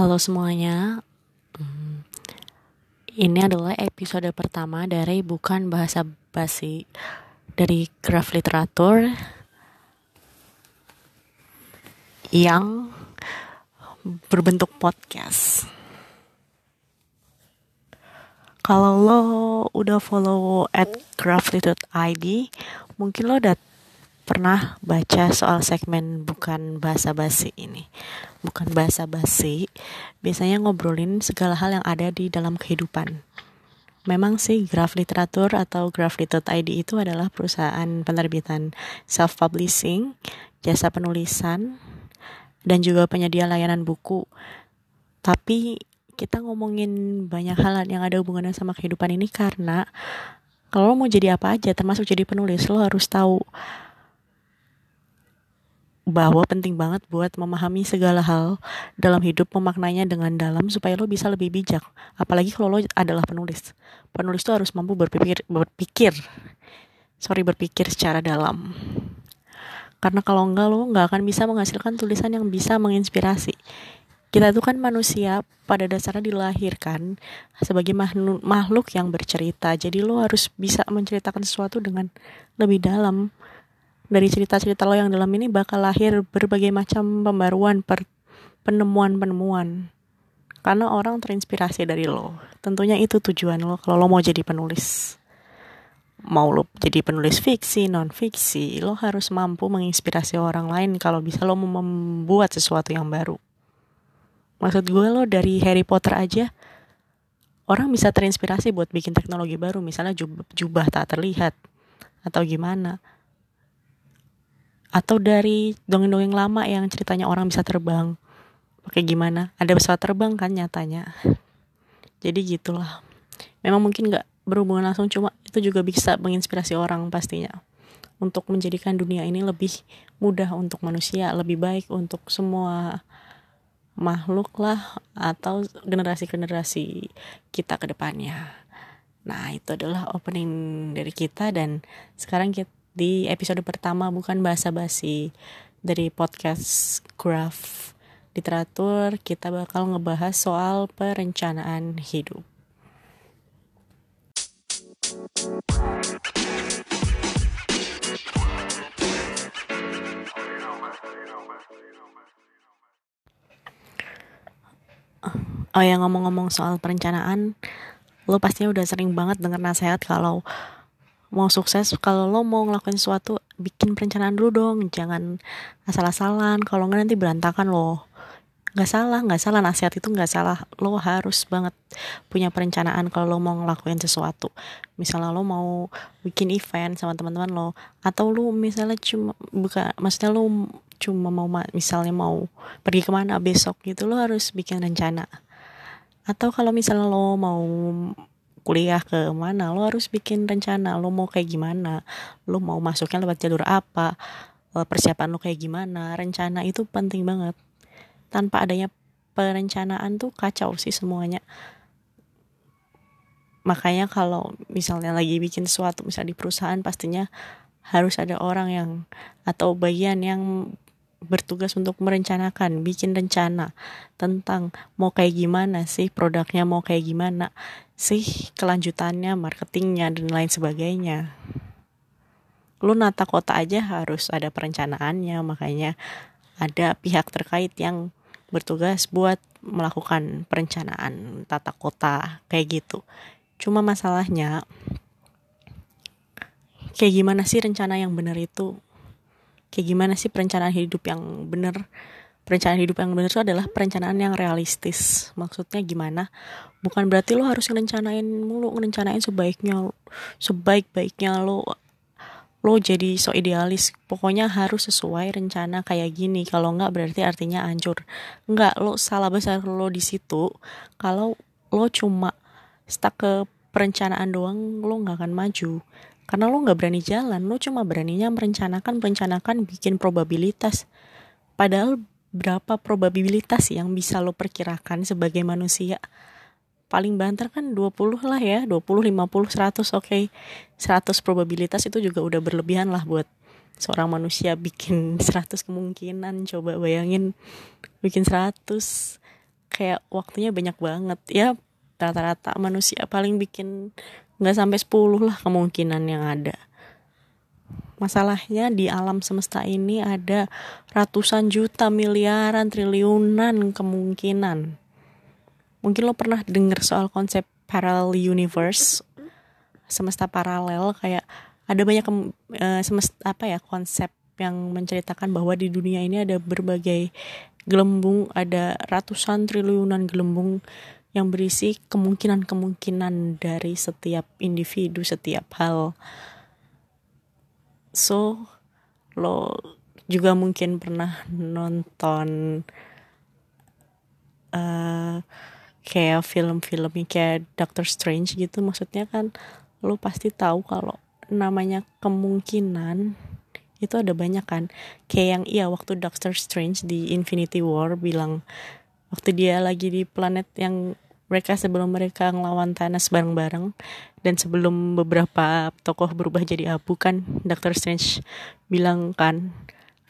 Halo semuanya, Hmm, ini adalah episode pertama dari Bukan Bahasa Basi dari Graf Literatur yang berbentuk podcast. Kalau lo udah follow at ID, mungkin lo udah pernah baca soal segmen bukan bahasa basi ini. Bukan bahasa basi, biasanya ngobrolin segala hal yang ada di dalam kehidupan. Memang sih Graf Literatur atau Graflit.id itu adalah perusahaan penerbitan self-publishing, jasa penulisan, dan juga penyedia layanan buku. Tapi kita ngomongin banyak hal yang ada hubungannya sama kehidupan ini karena kalau mau jadi apa aja termasuk jadi penulis lo harus tahu bahwa penting banget buat memahami segala hal dalam hidup memaknainya dengan dalam supaya lo bisa lebih bijak. Apalagi kalau lo adalah penulis. Penulis tuh harus mampu berpikir berpikir. Sorry berpikir secara dalam. Karena kalau enggak lo nggak akan bisa menghasilkan tulisan yang bisa menginspirasi. Kita itu kan manusia pada dasarnya dilahirkan sebagai makhluk yang bercerita. Jadi lo harus bisa menceritakan sesuatu dengan lebih dalam dari cerita-cerita lo yang dalam ini bakal lahir berbagai macam pembaruan, penemuan-penemuan. Karena orang terinspirasi dari lo. Tentunya itu tujuan lo kalau lo mau jadi penulis. Mau lo jadi penulis fiksi, non fiksi, lo harus mampu menginspirasi orang lain kalau bisa lo membuat sesuatu yang baru. Maksud gue lo dari Harry Potter aja, orang bisa terinspirasi buat bikin teknologi baru, misalnya jubah, jubah tak terlihat atau gimana atau dari dongeng-dongeng lama yang ceritanya orang bisa terbang. Pakai gimana? Ada pesawat terbang kan nyatanya. Jadi gitulah. Memang mungkin nggak berhubungan langsung cuma itu juga bisa menginspirasi orang pastinya. Untuk menjadikan dunia ini lebih mudah untuk manusia lebih baik untuk semua makhluk lah atau generasi-generasi kita ke depannya. Nah itu adalah opening dari kita dan sekarang kita di episode pertama bukan bahasa basi dari podcast Graph Literatur kita bakal ngebahas soal perencanaan hidup. Oh ya ngomong-ngomong soal perencanaan, lo pastinya udah sering banget denger nasihat kalau mau sukses kalau lo mau ngelakuin sesuatu bikin perencanaan dulu dong. Jangan asal-asalan. Kalau nggak nanti berantakan lo. Nggak salah nggak salah. Nasihat itu nggak salah. Lo harus banget punya perencanaan kalau lo mau ngelakuin sesuatu. Misalnya lo mau bikin event sama teman-teman lo atau lo misalnya cuma buka maksudnya lo cuma mau misalnya mau pergi ke mana besok gitu lo harus bikin rencana. Atau kalau misalnya lo mau kuliah ke mana lo harus bikin rencana lo mau kayak gimana lo mau masuknya lewat jalur apa eh, persiapan lo kayak gimana. Rencana itu penting banget. Tanpa adanya perencanaan tuh kacau sih semuanya. Makanya kalau misalnya lagi bikin sesuatu misal di perusahaan pastinya harus ada orang yang atau bagian yang bertugas untuk merencanakan, bikin rencana tentang mau kayak gimana sih produknya, mau kayak gimana sih kelanjutannya, marketingnya dan lain sebagainya. Lu nata kota aja harus ada perencanaannya, makanya ada pihak terkait yang bertugas buat melakukan perencanaan tata kota kayak gitu. Cuma masalahnya kayak gimana sih rencana yang benar itu kayak gimana sih perencanaan hidup yang bener perencanaan hidup yang bener itu adalah perencanaan yang realistis. Maksudnya gimana? Bukan berarti lo harus ngerencanain mulu ngerencanain sebaiknya sebaik baiknya lo lo jadi so idealis. Pokoknya harus sesuai rencana kayak gini. Kalau nggak berarti artinya hancur. Nggak lo salah besar lo di situ. Kalau lo cuma stuck ke perencanaan doang lo nggak akan maju. Karena lo nggak berani jalan lo cuma beraninya merencanakan merencanakan bikin probabilitas. Padahal berapa probabilitas yang bisa lo perkirakan sebagai manusia? Paling banter kan 20 lah ya 20 50 100 oke. okay. 100 probabilitas itu juga udah berlebihan lah buat seorang manusia bikin 100 kemungkinan. Coba bayangin bikin 100 kayak waktunya banyak banget. Ya rata-rata manusia paling bikin nggak sampai 10 lah kemungkinan yang ada masalahnya di alam semesta ini ada ratusan juta miliaran triliunan kemungkinan mungkin lo pernah dengar soal konsep parallel universe semesta paralel kayak ada banyak uh, semesta apa ya konsep yang menceritakan bahwa di dunia ini ada berbagai gelembung ada ratusan triliunan gelembung yang berisi kemungkinan-kemungkinan dari setiap individu, setiap hal. So, lo juga mungkin pernah nonton uh, kayak film-film kayak Doctor Strange gitu. Maksudnya kan lo pasti tahu kalau namanya kemungkinan itu ada banyak kan kayak yang iya waktu Doctor Strange di Infinity War bilang waktu dia lagi di planet yang mereka sebelum mereka ngelawan Thanos bareng-bareng dan sebelum beberapa tokoh berubah jadi abu kan Doctor Strange bilang kan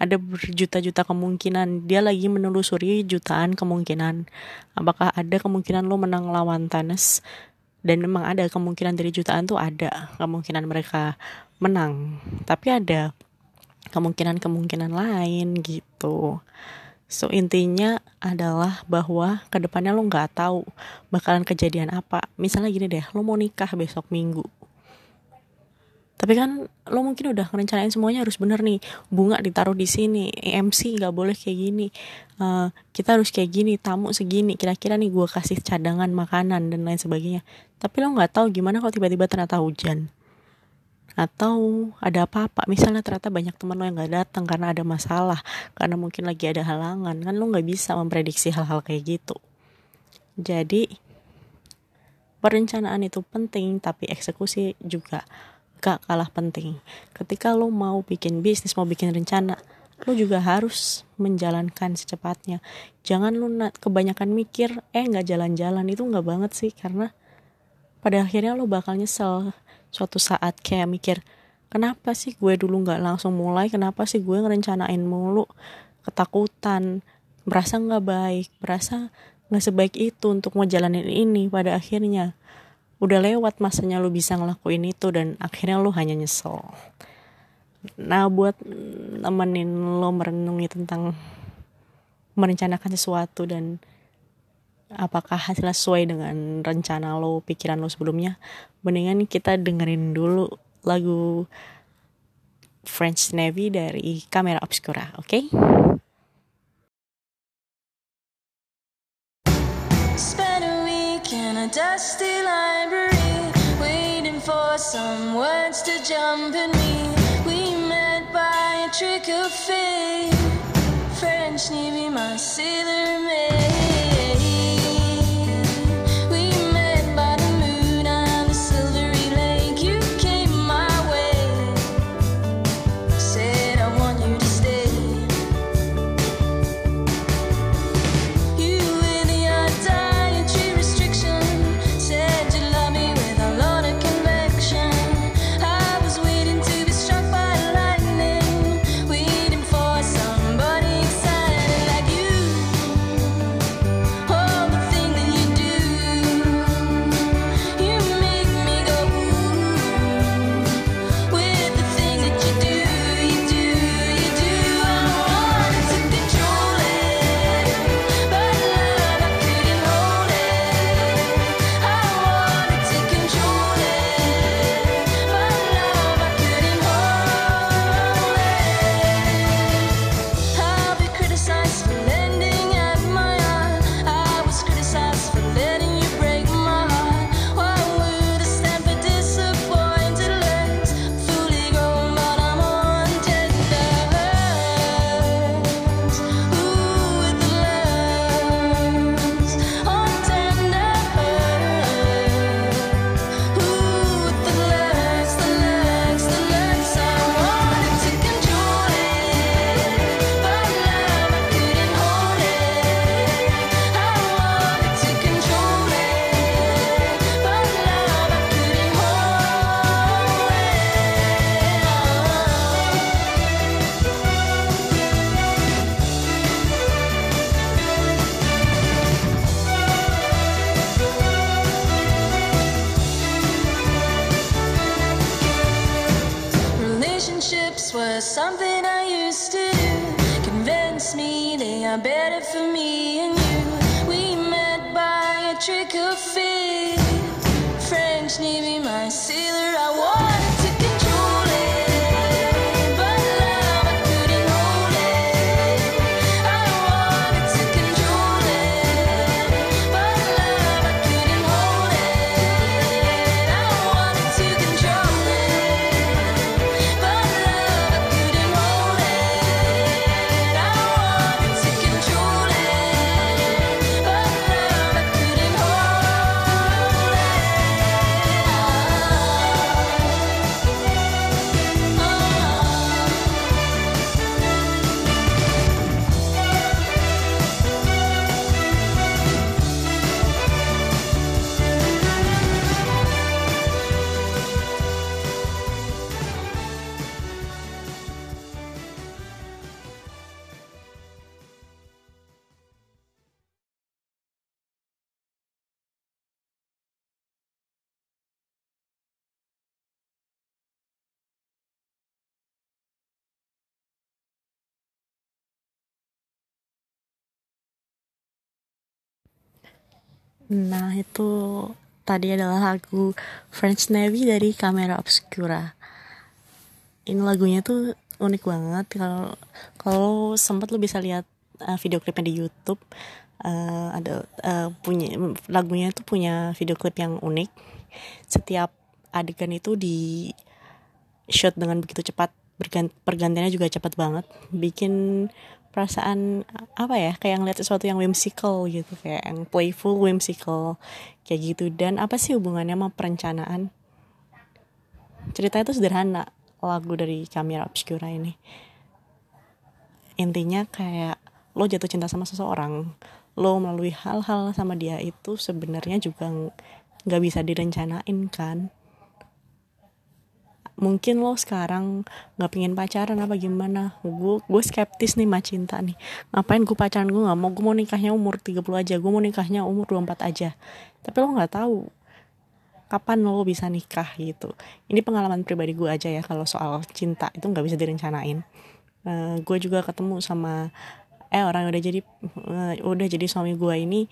ada berjuta-juta kemungkinan dia lagi menelusuri jutaan kemungkinan. Apakah ada kemungkinan lo menang lawan Thanos? Dan memang ada kemungkinan dari jutaan tuh ada kemungkinan mereka menang. Tapi ada kemungkinan-kemungkinan lain gitu So intinya adalah bahwa ke depannya lo nggak tahu bakalan kejadian apa. Misalnya gini deh, lo mau nikah besok minggu. Tapi kan lo mungkin udah ngerencanain semuanya harus bener nih. Bunga ditaruh di sini, MC nggak boleh kayak gini. Uh, kita harus kayak gini, tamu segini. Kira-kira nih gue kasih cadangan makanan dan lain sebagainya. Tapi lo nggak tahu gimana kalau tiba-tiba ternyata hujan atau ada apa-apa. Misalnya ternyata banyak teman lo yang gak datang karena ada masalah. Karena mungkin lagi ada halangan. Kan lo nggak bisa memprediksi hal-hal kayak gitu. Jadi perencanaan itu penting tapi eksekusi juga gak kalah penting. Ketika lo mau bikin bisnis mau bikin rencana lo juga harus menjalankan secepatnya. Jangan lo kebanyakan mikir eh nggak jalan-jalan. Itu nggak banget sih karena pada akhirnya lo bakal nyesel suatu saat kayak mikir kenapa sih gue dulu nggak langsung mulai? Kenapa sih gue ngerencanain mulu? Ketakutan merasa nggak baik merasa nggak sebaik itu untuk ngejalanin ini pada akhirnya. Udah lewat masanya lu bisa ngelakuin itu dan akhirnya lu hanya nyesel. Nah buat nemenin lo merenungi tentang merencanakan sesuatu dan apakah hasilnya sesuai dengan rencana lo pikiran lo sebelumnya? Mendingan kita dengerin dulu lagu French Navy dari Kamera Obscura oke? Okay? Spend a week in a dusty library Waiting for some words to jump in me. We met by a trick of fate. French Navy, my sailor my sailor, Nah itu tadi adalah lagu French Navy dari Camera Obscura. Ini lagunya tuh unik banget kalau kalau sempat lo bisa lihat uh, video klipnya di YouTube uh, ada uh, punya lagunya itu punya video klip yang unik. Setiap adegan itu di shot dengan begitu cepat bergant pergantiannya juga cepat banget. Bikin perasaan apa ya kayak ngeliat sesuatu yang whimsical gitu kayak yang playful whimsical kayak gitu. Dan apa sih hubungannya sama perencanaan? Ceritanya itu sederhana lagu dari Camera Obscura ini. Intinya kayak lo jatuh cinta sama seseorang lo melalui hal-hal sama dia itu sebenarnya juga nggak bisa direncanain kan mungkin lo sekarang nggak pingin pacaran apa gimana? Gue gue skeptis nih mah cinta nih. Ngapain gue pacaran? Gue nggak mau. Gue mau nikahnya umur 30 aja. Gue mau nikahnya umur 24 aja. Tapi lo nggak tahu kapan lo bisa nikah gitu. Ini pengalaman pribadi gue aja ya kalau soal cinta. Itu nggak bisa direncanain. Uh, gue juga ketemu sama eh orang yang udah jadi uh, udah jadi suami gue ini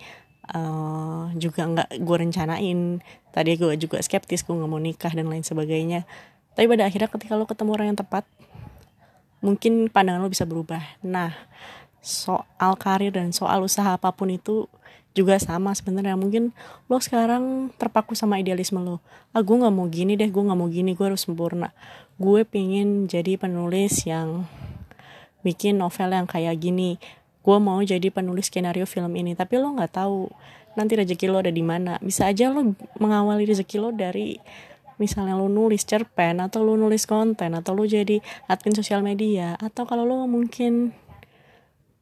uh, juga nggak gue rencanain. Tadi gue juga skeptis gue nggak mau nikah dan lain sebagainya tapi pada akhirnya ketika lo ketemu orang yang tepat mungkin pandangan lo bisa berubah. Nah soal karir dan soal usaha apa pun itu juga sama sebenarnya. Mungkin lo sekarang terpaku sama idealisme lo. Ah gue nggak mau gini deh gue nggak mau gini gue harus sempurna. Gue pengen jadi penulis yang bikin novel yang kayak gini. Gue mau jadi penulis skenario film ini. Tapi lo nggak tahu nanti rezeki lo ada di mana. Bisa aja lo mengawali rezeki lo dari misalnya lo nulis cerpen atau lo nulis konten atau lo jadi admin sosial media atau kalau lo mungkin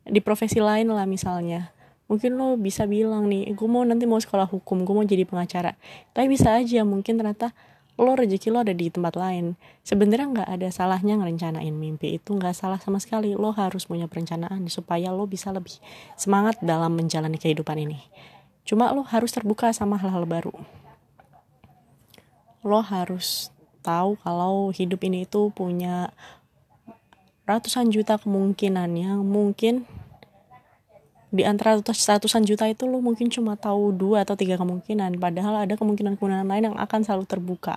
di profesi lain lah misalnya mungkin lo bisa bilang nih gue mau nanti mau sekolah hukum gue mau jadi pengacara. Tapi bisa aja mungkin ternyata lo rezeki lo ada di tempat lain. Sebenarnya nggak ada salahnya ngerencanain mimpi itu nggak salah sama sekali. Lo harus punya perencanaan supaya lo bisa lebih semangat dalam menjalani kehidupan ini. Cuma lo harus terbuka sama hal-hal baru lo harus tahu kalau hidup ini itu punya ratusan juta kemungkinan yang mungkin di antara ratusan juta itu lo mungkin cuma tahu dua atau tiga kemungkinan. Padahal ada kemungkinan-kemungkinan lain yang akan selalu terbuka.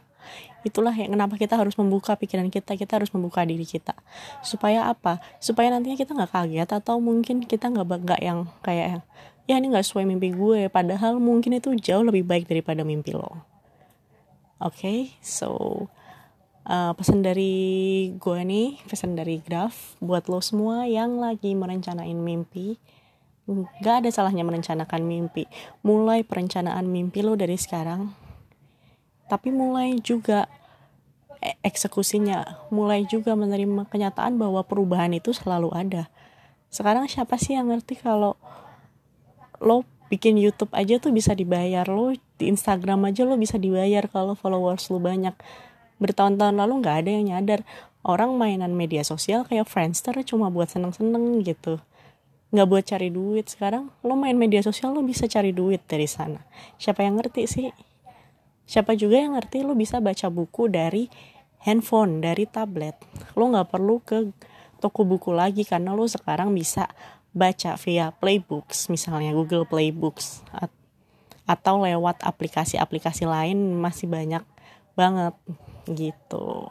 Itulah yang kenapa kita harus membuka pikiran kita kita harus membuka diri kita. Supaya apa? Supaya nantinya kita nggak kaget atau mungkin kita nggak nggak yang kayak ya ini nggak sesuai mimpi gue. Padahal mungkin itu jauh lebih baik daripada mimpi lo okay, so uh, pesan dari gue nih, pesan dari Graf buat lo semua yang lagi merencanain mimpi. Gak ada salahnya merencanakan mimpi. Mulai perencanaan mimpi lo dari sekarang. Tapi mulai juga e, eksekusinya. Mulai juga menerima kenyataan bahwa perubahan itu selalu ada. Sekarang siapa sih yang ngerti kalau lo bikin YouTube aja tuh bisa dibayar lo di Instagram aja lo bisa dibayar kalau followers lo banyak. Bertahun-tahun lalu nggak ada yang nyadar. Orang mainan media sosial kayak Friendster cuma buat seneng-seneng gitu. Nggak buat cari duit. Sekarang lo main media sosial lo bisa cari duit dari sana. Siapa yang ngerti sih? Siapa juga yang ngerti lo bisa baca buku dari handphone dari tablet. Lo nggak perlu ke toko buku lagi karena lo sekarang bisa baca via playbooks misalnya Google Playbooks atau lewat aplikasi-aplikasi lain masih banyak banget gitu.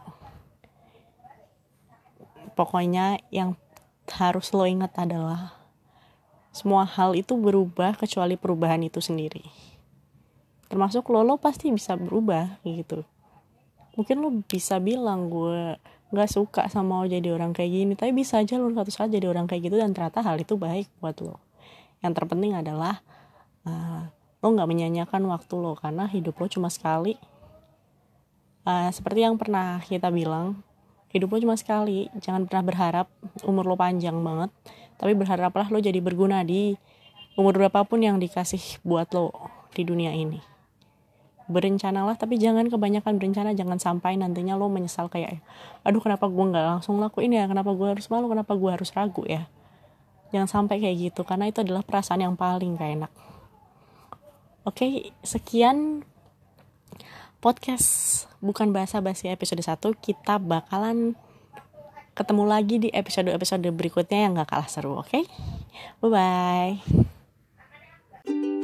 Pokoknya yang harus lo ingat adalah semua hal itu berubah kecuali perubahan itu sendiri. Termasuk lo lo pasti bisa berubah gitu. Mungkin lo bisa bilang gue nggak suka sama jadi orang kayak gini tapi bisa aja lo satu saat jadi orang kayak gitu dan ternyata hal itu baik buat lo. Yang terpenting adalah uh, lo nggak menyanyiakan waktu lo karena hidup lo cuma sekali. Uh, seperti yang pernah kita bilang hidup lo cuma sekali. Jangan pernah berharap umur lo panjang banget tapi berharaplah lo jadi berguna di umur berapapun yang dikasih buat lo di dunia ini. Berencanalah tapi jangan kebanyakan berencana. Jangan sampai nantinya lo menyesal kayak aduh kenapa gue nggak langsung lakuin ya? Kenapa gue harus malu? Kenapa gue harus ragu ya? Jangan sampai kayak gitu karena itu adalah perasaan yang paling gak enak Oke, okay, sekian podcast bukan bahasa basi episode 1. Kita bakalan ketemu lagi di episode-episode berikutnya yang gak kalah seru, oke? Okay? Bye-bye.